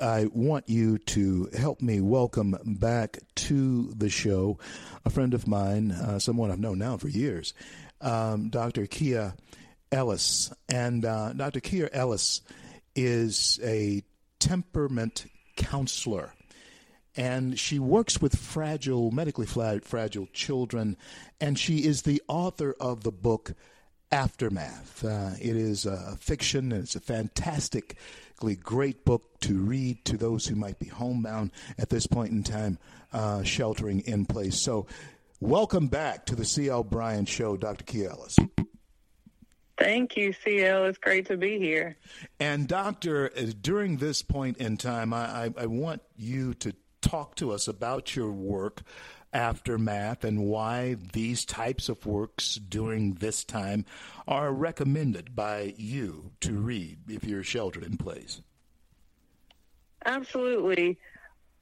I want you to help me welcome back to the show a friend of mine, uh, someone I've known now for years, um, Dr. Keiah Ellis. And uh, Dr. Keiah Ellis is a temperament counselor. And she works with fragile, medically fragile children. And she is the author of the book Aftermath. Uh, it is a fiction, and it's a fantastically great book to read to those who might be homebound at this point in time, uh, sheltering in place. So, welcome back to the C.L. Bryant Show, Dr. Keiah Ellis. Thank you, CL. It's great to be here. And, Doctor, uh, during this point in time, I, I, I want you to talk to us about your work aftermath and why these types of works during this time are recommended by you to read if you're sheltered in place. Absolutely.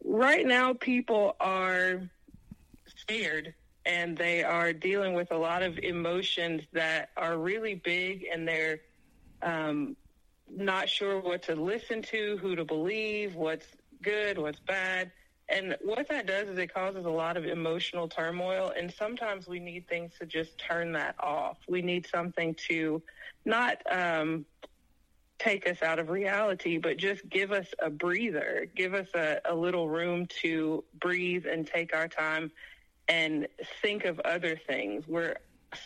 Right now, people are scared and they are dealing with a lot of emotions that are really big and they're um, not sure what to listen to, who to believe, what's good, what's bad. And what that does is it causes a lot of emotional turmoil. And sometimes we need things to just turn that off. We need something to not um, take us out of reality, but just give us a breather, give us a, a little room to breathe and take our time and think of other things. We're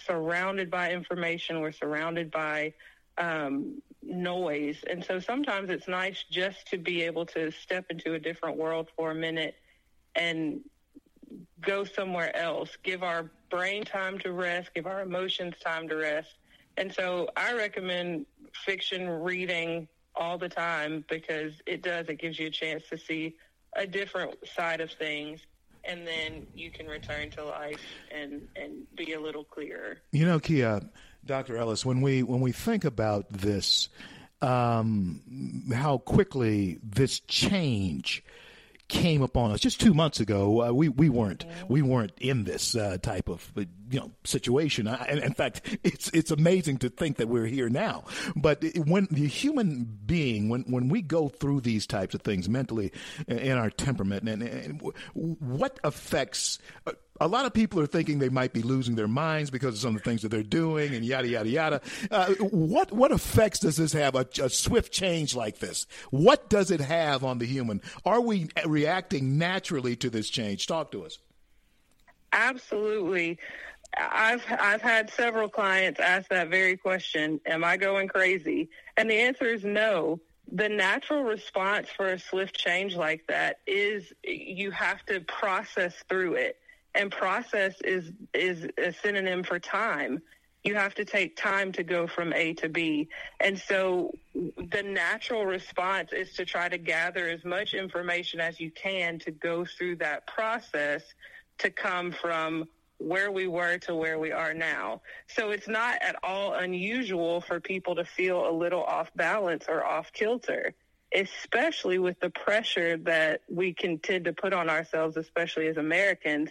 surrounded by information, we're surrounded by um, noise. And so sometimes it's nice just to be able to step into a different world for a minute and go somewhere else, give our brain time to rest, give our emotions time to rest. And so I recommend fiction reading all the time because it does, it gives you a chance to see a different side of things and then you can return to life and and be a little clearer. You know, Keiah, Dr. Ellis, when we when we think about this, um, how quickly this change came upon us just two months ago. Uh, we we weren't we weren't in this uh, type of you know situation. I, and in fact, it's it's amazing to think that we're here now. But when the human being, when when we go through these types of things mentally in our temperament, and, and what affects uh, a lot of people are thinking they might be losing their minds because of some of the things that they're doing and yada yada yada. Uh, what what effects does this have? A, a, swift change like this. What does it have on the human? Are we reacting naturally to this change? Talk to us. Absolutely. I've I've had several clients ask that very question. Am I going crazy? And the answer is no. The natural response for a swift change like that is you have to process through it and process is is a synonym for time you have to take time to go from A to B. And so the natural response is to try to gather as much information as you can to go through that process to come from where we were to where we are now. So it's not at all unusual for people to feel a little off balance or off kilter, especially with the pressure that we can tend to put on ourselves, especially as Americans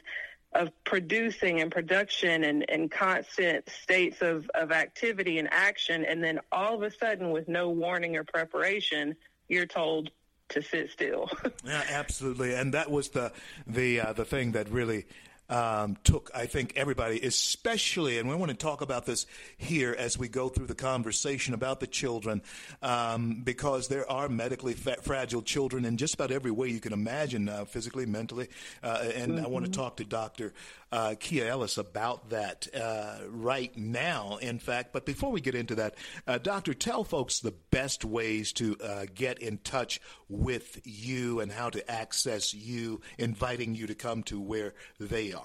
of producing and production and, and constant states of, of activity and action. And then all of a sudden, with no warning or preparation, you're told to sit still. yeah, absolutely. And that was the the uh, the thing that really um, took, I think, everybody, especially, and we want to talk about this here as we go through the conversation about the children, um, because there are medically fa- fragile children in just about every way you can imagine, uh, physically, mentally. Uh, and mm-hmm. I want to talk to Dr. Uh, Keiah Ellis about that uh, right now, in fact. But before we get into that, uh, Doctor, tell folks the best ways to uh, get in touch with you and how to access you, inviting you to come to where they are.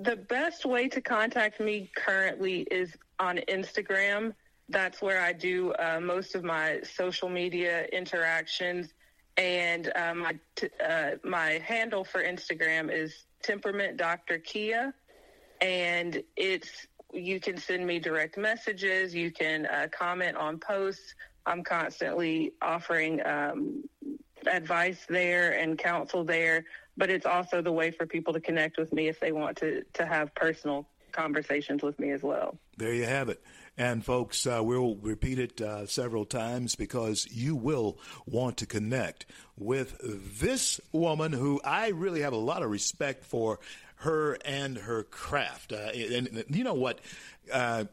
The best way to contact me currently is on Instagram. That's where I do uh, most of my social media interactions. And uh, my t- uh, my handle for Instagram is temperament Dr. Keiah, and it's you can send me direct messages. You can uh, comment on posts. I'm constantly offering um, advice there and counsel there but it's also the way for people to connect with me if they want to to have personal conversations with me as well. There you have it. And folks, uh, we'll repeat it uh, several times because you will want to connect with this woman who I really have a lot of respect for her and her craft. Uh, and, and, you know what, uh,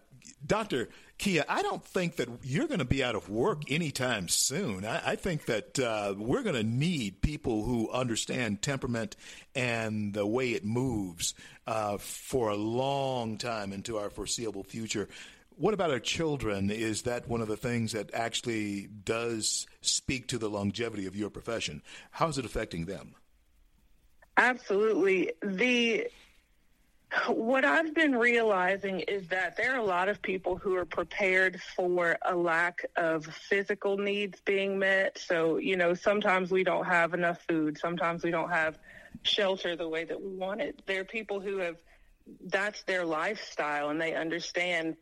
Dr. Keiah, I don't think that you're going to be out of work anytime soon. I, I think that uh, we're going to need people who understand temperament and the way it moves uh, for a long time into our foreseeable future. What about our children? Is that one of the things that actually does speak to the longevity of your profession? How is it affecting them? Absolutely. The what I've been realizing is that there are a lot of people who are prepared for a lack of physical needs being met. So, you know, sometimes we don't have enough food, sometimes we don't have shelter the way that we want it. There are people who have that's their lifestyle and they understand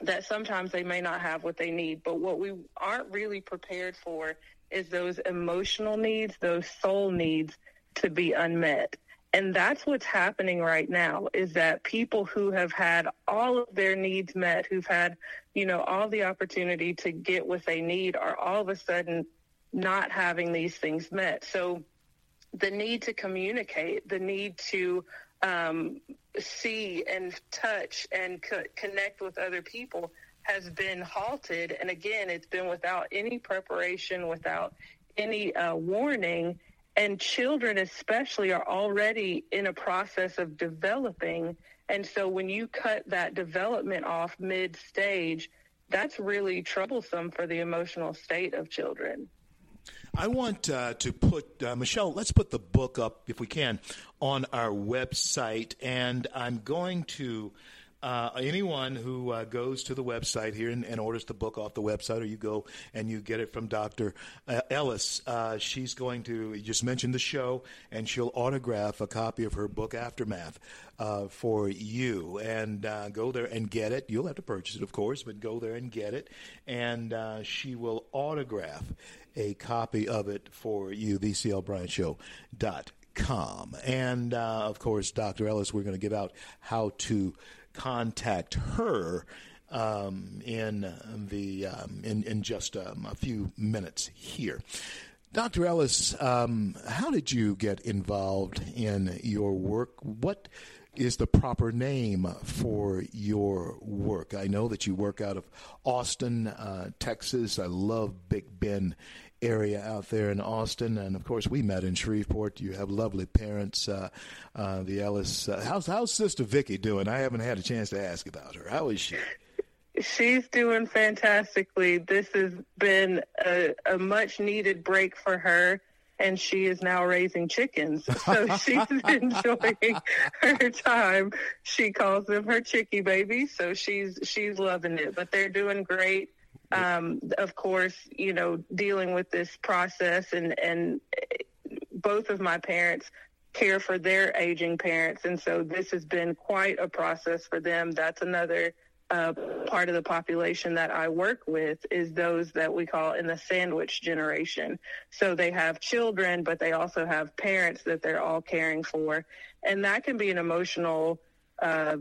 that sometimes they may not have what they need. But what we aren't really prepared for is those emotional needs, those soul needs to be unmet. And that's what's happening right now is that people who have had all of their needs met, who've had, you know, all the opportunity to get what they need are all of a sudden not having these things met. So the need to communicate, the need to um, see and touch and co- connect with other people has been halted. And again, it's been without any preparation, without any uh, warning. And children, especially, are already in a process of developing. And so when you cut that development off mid stage, that's really troublesome for the emotional state of children. I want uh, to put, uh, Michelle, let's put the book up, if we can, on our website. And I'm going to uh, anyone who uh, goes to the website here and, and, orders the book off the website, or you go and you get it from Dr. Uh, Ellis, uh, she's going to just mention the show and she'll autograph a copy of her book, Aftermath, uh, for you. And uh, go there and get it. You'll have to purchase it, of course, but go there and get it. And she will autograph a copy of it for you, theclbryantshow.com. And of course, Dr. Ellis, we're going to give out how to contact her um, in the um, in in just um, a few minutes here. Dr. Ellis, um, how did you get involved in your work? What is the proper name for your work? I know that you work out of Austin, uh, Texas. I love Big Bend area out there in Austin, and of course we met in Shreveport. You have lovely parents, uh, uh, the Ellis. Uh, how's how's Sister Vicky doing? I haven't had a chance to ask about her. How is she? She's doing fantastically. This has been a, a much needed break for her and she is now raising chickens. So she's enjoying her time. She calls them her chickie babies. So she's she's loving it. But they're doing great um, of course, you know, dealing with this process and, and both of my parents care for their aging parents. And so this has been quite a process for them. That's another uh, part of the population that I work with is those that we call in the sandwich generation. So they have children, but they also have parents that they're all caring for. And that can be an emotional uh,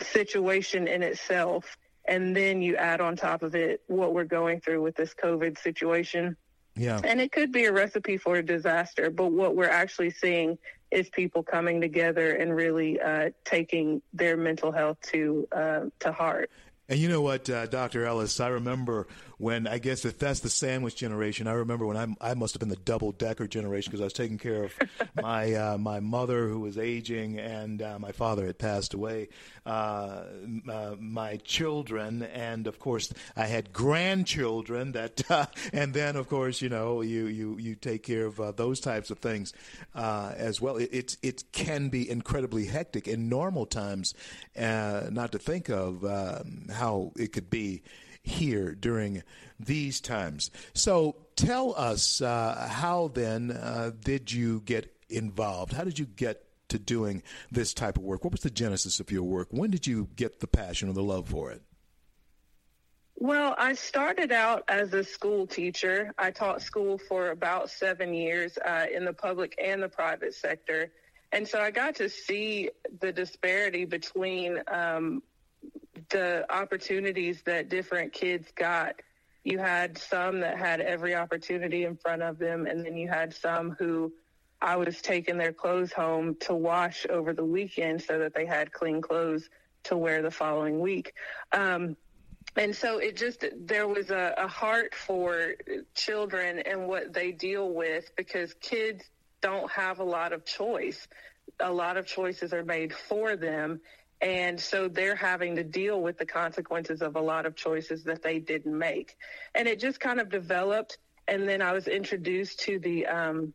situation in itself and then you add on top of it what we're going through with this COVID situation. Yeah. And it could be a recipe for a disaster, but what we're actually seeing is people coming together and really uh, taking their mental health to uh, to heart. And you know what, uh, Dr. Ellis, I remember when I guess if that's the sandwich generation, I remember when I I must have been the double decker generation because I was taking care of my uh, my mother who was aging and uh, my father had passed away, uh, uh, my children, and of course I had grandchildren that, uh, and then of course you know you you you take care of those types of things as well. It, it's it can be incredibly hectic in normal times, not to think of um, how it could be here during these times. So tell us uh, how then uh, did you get involved? How did you get to doing this type of work? What was the genesis of your work? When did you get the passion or the love for it? Well, I started out as a school teacher. I taught school for about seven years uh, in the public and the private sector. And so I got to see the disparity between um, the opportunities that different kids got. You had some that had every opportunity in front of them, and then you had some who I was taking their clothes home to wash over the weekend so that they had clean clothes to wear the following week. Um, and so it just there was a, a heart for children and what they deal with because kids don't have a lot of choice. A lot of choices are made for them. And so they're having to deal with the consequences of a lot of choices that they didn't make. And it just kind of developed. And then I was introduced to the, um,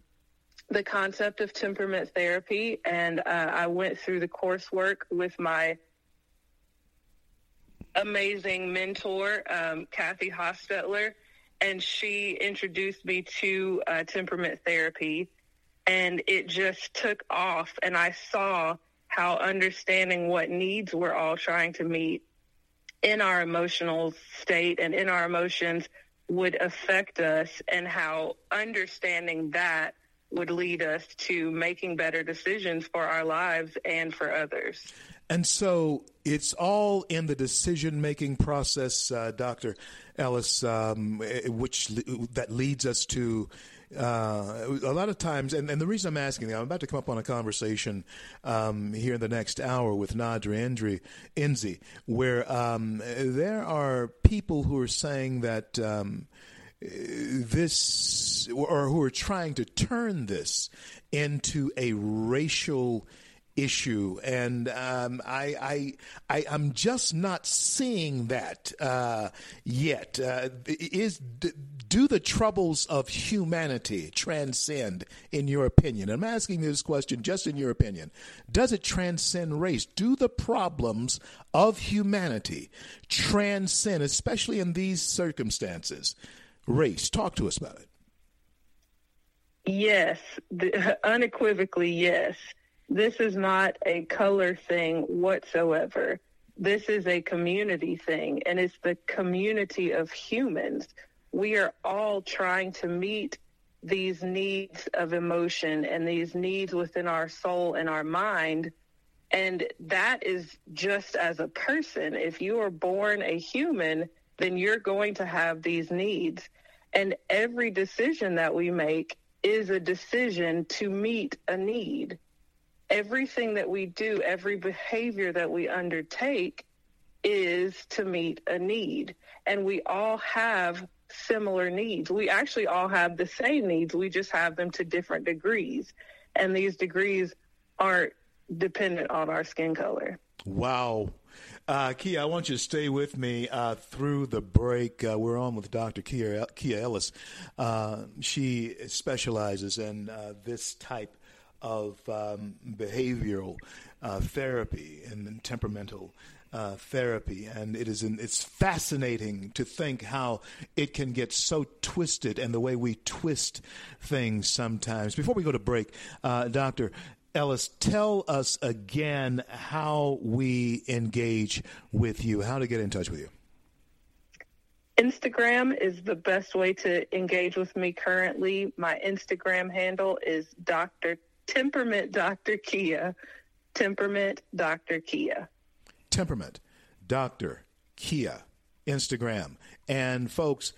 the concept of temperament therapy. And uh, I went through the coursework with my amazing mentor, um, Kathy Hostetler, and she introduced me to uh, temperament therapy, and it just took off. And I saw how understanding what needs we're all trying to meet in our emotional state and in our emotions would affect us, and how understanding that would lead us to making better decisions for our lives and for others. And so it's all in the decision making process, uh, Dr. Ellis, um, which that leads us to uh, a lot of times, and, and, the reason I'm asking, I'm about to come up on a conversation um, here in the next hour with Nadra Endry, Enzi, where um, there are people who are saying that um, this, or who are trying to turn this into a racial issue, and um, I, I, I, am just not seeing that uh, yet. Uh, is do the troubles of humanity transcend, in your opinion? I'm asking this question just in your opinion. Does it transcend race? Do the problems of humanity transcend, especially in these circumstances, race? Talk to us about it. Yes, the, unequivocally, yes. This is not a color thing whatsoever. This is a community thing, and it's the community of humans. We are all trying to meet these needs of emotion and these needs within our soul and our mind. And that is just as a person. If you are born a human, then you're going to have these needs. And every decision that we make is a decision to meet a need everything that we do, every behavior that we undertake is to meet a need. And we all have similar needs. We actually all have the same needs. We just have them to different degrees. And these degrees aren't dependent on our skin color. Wow. Uh, Keiah, I want you to stay with me uh, through the break. Uh, we're on with Dr. Keiah, Keiah Ellis. Uh, she specializes in uh, this type of um, behavioral uh, therapy and temperamental uh, therapy, and it is in, it's fascinating to think how it can get so twisted and the way we twist things sometimes. Before we go to break, uh, Doctor Ellis, tell us again how we engage with you, how to get in touch with you. Instagram is the best way to engage with me currently. My Instagram handle is Dr. Temperament Dr. Keiah. Temperament Dr. Keiah. Temperament Dr. Keiah. Instagram. And folks,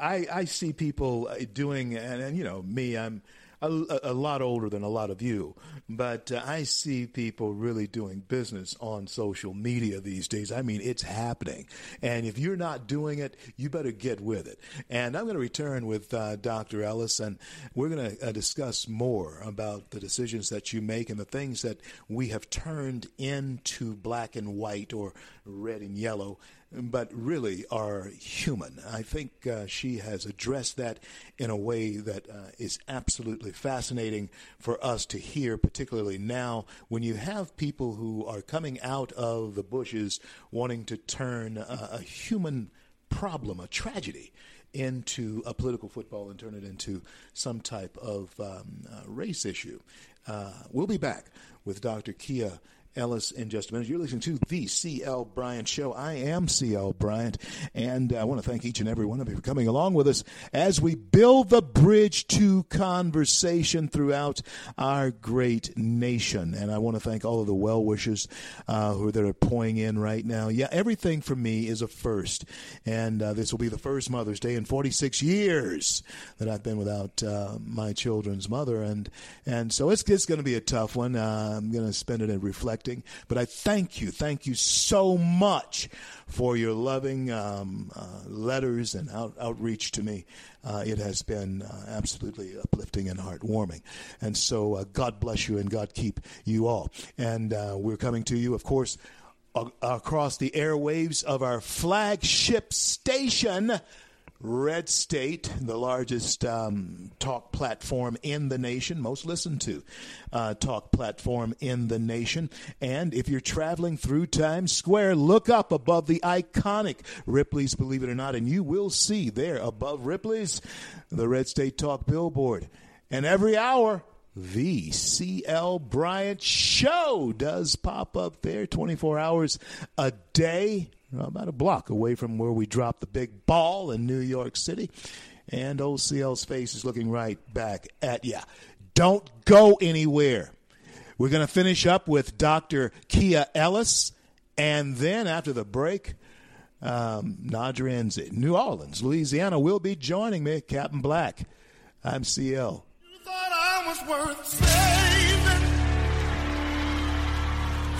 I, I see people uh, doing, and, and you know, me, I'm a, a, lot older than a lot of you, but uh, I see people really doing business on social media these days. I mean, it's happening. And if you're not doing it, you better get with it. And I'm going to return with uh, Dr. Ellis, and we're going to uh, discuss more about the decisions that you make and the things that we have turned into black and white or red and yellow but really are human. I think uh, she has addressed that in a way that uh, is absolutely fascinating for us to hear, particularly now when you have people who are coming out of the bushes wanting to turn uh, a human problem, a tragedy, into a political football and turn it into some type of um, uh, race issue. Uh, we'll be back with Dr. Keiah Ellis in just a minute. You're listening to the CL Bryant Show. I am CL Bryant, and I want to thank each and every one of you for coming along with us as we build the bridge to conversation throughout our great nation. And I want to thank all of the well wishers uh, who that are pouring in right now. Yeah, everything for me is a first, and uh, this will be the first Mother's Day in 46 years that I've been without uh, my children's mother, and and so it's it's going to be a tough one. Uh, I'm going to spend it in but I thank you, thank you so much for your loving um, uh, letters and out, outreach to me. Uh, it has been uh, absolutely uplifting and heartwarming. And so uh, God bless you and God keep you all. And uh, we're coming to you, of course, across the airwaves of our flagship station. Red State, the largest um, talk platform in the nation, most listened to uh, talk platform in the nation. And if you're traveling through Times Square, look up above the iconic Ripley's, believe it or not, and you will see there above Ripley's the Red State Talk billboard. And every hour, the CL Bryant Show does pop up there 24 hours a day about a block away from where we dropped the big ball in New York City. And OCL's face is looking right back at you. Don't go anywhere. We're going to finish up with Dr. Keiah Ellis. And then after the break, um, Nadra Enzi, New Orleans, Louisiana, will be joining me, Captain Black. I'm CL.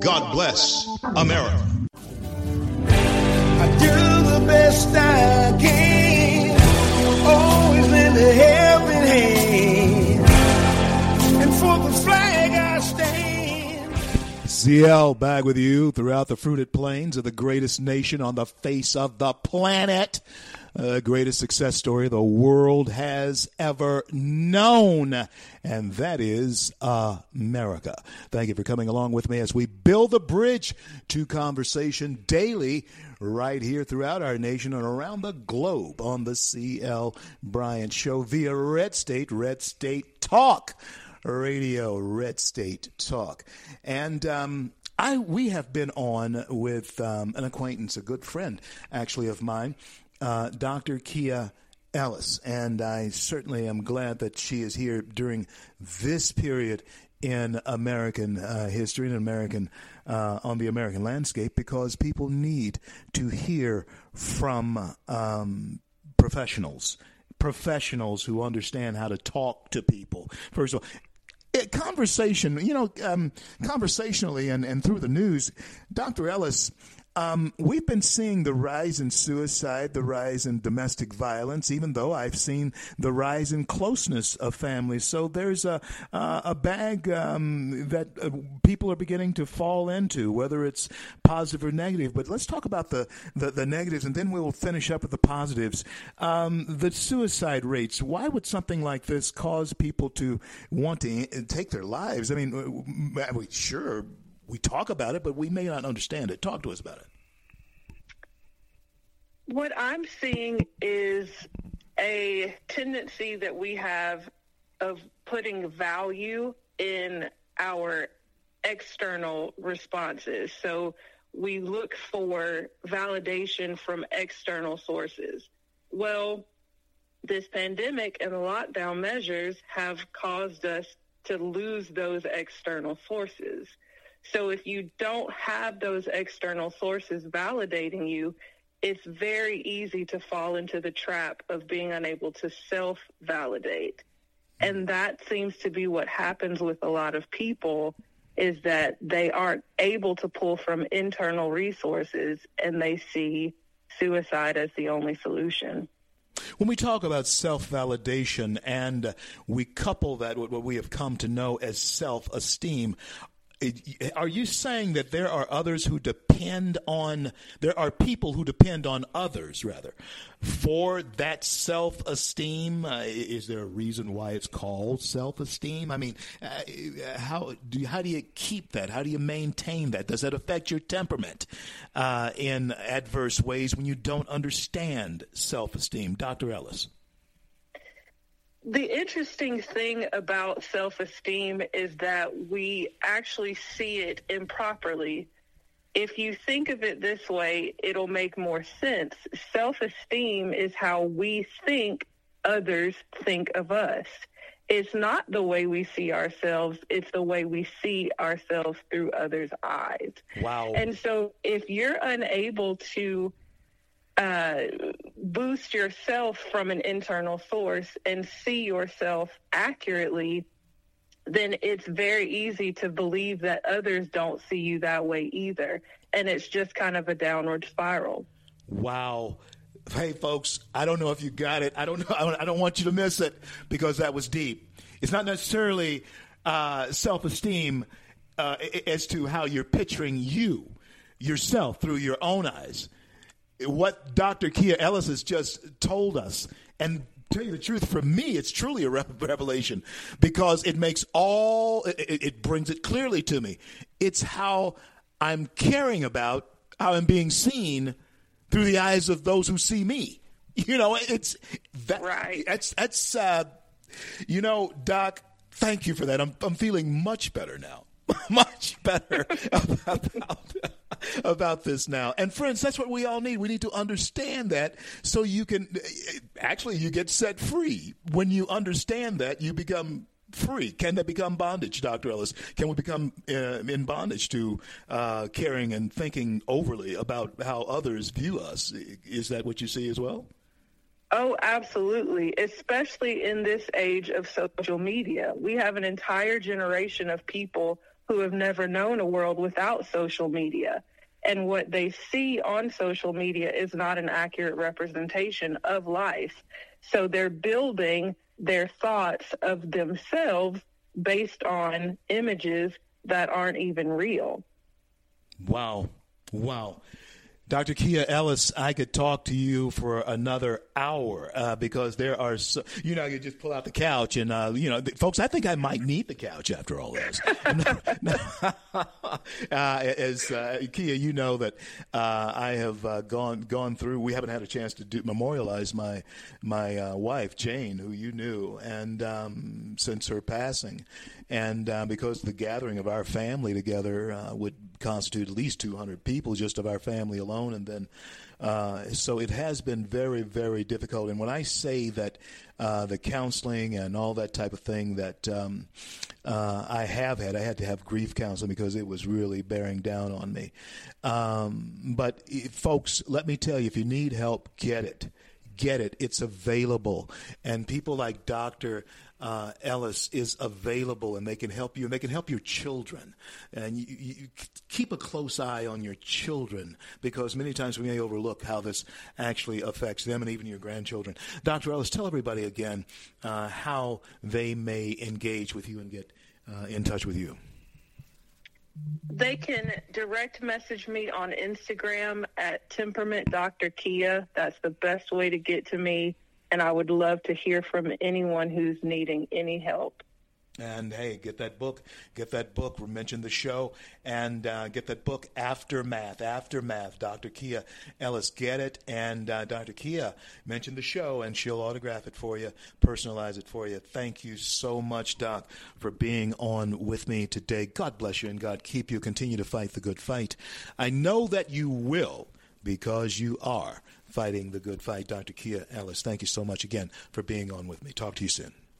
God bless America I do the best I can. Always in the helping hand. And for the flag I stand. CL back with you throughout the fruited plains of the greatest nation on the face of the planet uh, greatest success story the world has ever known, and that is America. Thank you for coming along with me as we build the bridge to conversation daily right here throughout our nation and around the globe on the CL Bryant Show via Red State, Red State Talk Radio, Red State Talk. And um, I we have been on with um, an acquaintance, a good friend actually of mine, uh, Dr. Keiah Ellis, and I certainly am glad that she is here during this period in American uh, history and American uh, on the American landscape because people need to hear from um, professionals, professionals who understand how to talk to people. First of all, it, conversation, you know, um, conversationally and, and through the news, Dr. Ellis um, we've been seeing the rise in suicide, the rise in domestic violence, even though I've seen the rise in closeness of families. So there's a uh, a bag um, that uh, people are beginning to fall into, whether it's positive or negative. But let's talk about the, the, the negatives, and then we'll finish up with the positives. Um, the suicide rates. Why would something like this cause people to want to take their lives? I mean, sure we talk about it, but we may not understand it. Talk to us about it. What I'm seeing is a tendency that we have of putting value in our external responses. So we look for validation from external sources. Well, this pandemic and the lockdown measures have caused us to lose those external sources. So if you don't have those external sources validating you, it's very easy to fall into the trap of being unable to self validate. And mm. that seems to be what happens with a lot of people is that they aren't able to pull from internal resources and they see suicide as the only solution. When we talk about self validation and we couple that with what we have come to know as self esteem, are you saying that there are others who depend on there are people who depend on others rather for that self-esteem? Uh, is there a reason why it's called self-esteem? I mean uh, how do you, how do you keep that? How do you maintain that? Does that affect your temperament uh, in adverse ways when you don't understand self-esteem? Dr ellis the interesting thing about self esteem is that we actually see it improperly. If you think of it this way, it'll make more sense. Self esteem is how we think others think of us. It's not the way we see ourselves, it's the way we see ourselves through others' eyes. Wow. And so if you're unable to uh, boost yourself from an internal source and see yourself accurately, then it's very easy to believe that others don't see you that way either. And it's just kind of a downward spiral. Wow. Hey, folks, I don't know if you got it. I don't know. I don't want you to miss it because that was deep. It's not necessarily uh, self esteem uh, as to how you're picturing you, yourself, through your own eyes what Dr. Keiah Ellis has just told us. And tell you the truth, for me, it's truly a revelation because it makes all, it, it brings it clearly to me. It's how I'm caring about how I'm being seen through the eyes of those who see me. You know, it's that, right. That's, that's, uh, you know, Doc, thank you for that. I'm, I'm feeling much better now. much better about, about this now. And friends, that's what we all need. We need to understand that so you can actually you get set free. When you understand that, you become free. Can that become bondage, Dr. Ellis? Can we become uh, in bondage to uh, caring and thinking overly about how others view us? Is that what you see as well? Oh, absolutely. Especially in this age of social media. We have an entire generation of people who have never known a world without social media. And what they see on social media is not an accurate representation of life. So they're building their thoughts of themselves based on images that aren't even real. Wow. Wow. Dr. Keiah Ellis, I could talk to you for another hour uh, because there are, so, you know, you just pull out the couch and, uh, you know, folks, I think I might need the couch after all this. uh, as uh, Keiah, you know that uh, I have uh, gone gone through. We haven't had a chance to do, memorialize my my wife Jane, who you knew, and um, since her passing, and uh, because the gathering of our family together uh, would constitute at least 200 people just of our family alone, and then uh, so it has been very, very difficult. And when I say that uh, the counseling and all that type of thing that um, uh, I have had, I had to have grief counseling because it was really bearing down on me. Um, but folks, let me tell you, if you need help, get it get it. It's available. And people like Dr. Uh, Ellis is available and they can help you and they can help your children. And you, you, keep a close eye on your children because many times we may overlook how this actually affects them and even your grandchildren. Dr. Ellis, tell everybody again uh, how they may engage with you and get uh, in touch with you. They can direct message me on Instagram at temperament Dr. Keiah. That's the best way to get to me. And I would love to hear from anyone who's needing any help. And hey, get that book, get that book. We mentioned the show, and uh, get that book, Aftermath. Aftermath, Dr. Keiah Ellis. Get it, and uh, Dr. Keiah mentioned the show, and she'll autograph it for you, personalize it for you. Thank you so much, Doc, for being on with me today. God bless you, and God keep you. Continue to fight the good fight. I know that you will, because you are fighting the good fight. Dr. Keiah Ellis, thank you so much again for being on with me. Talk to you soon.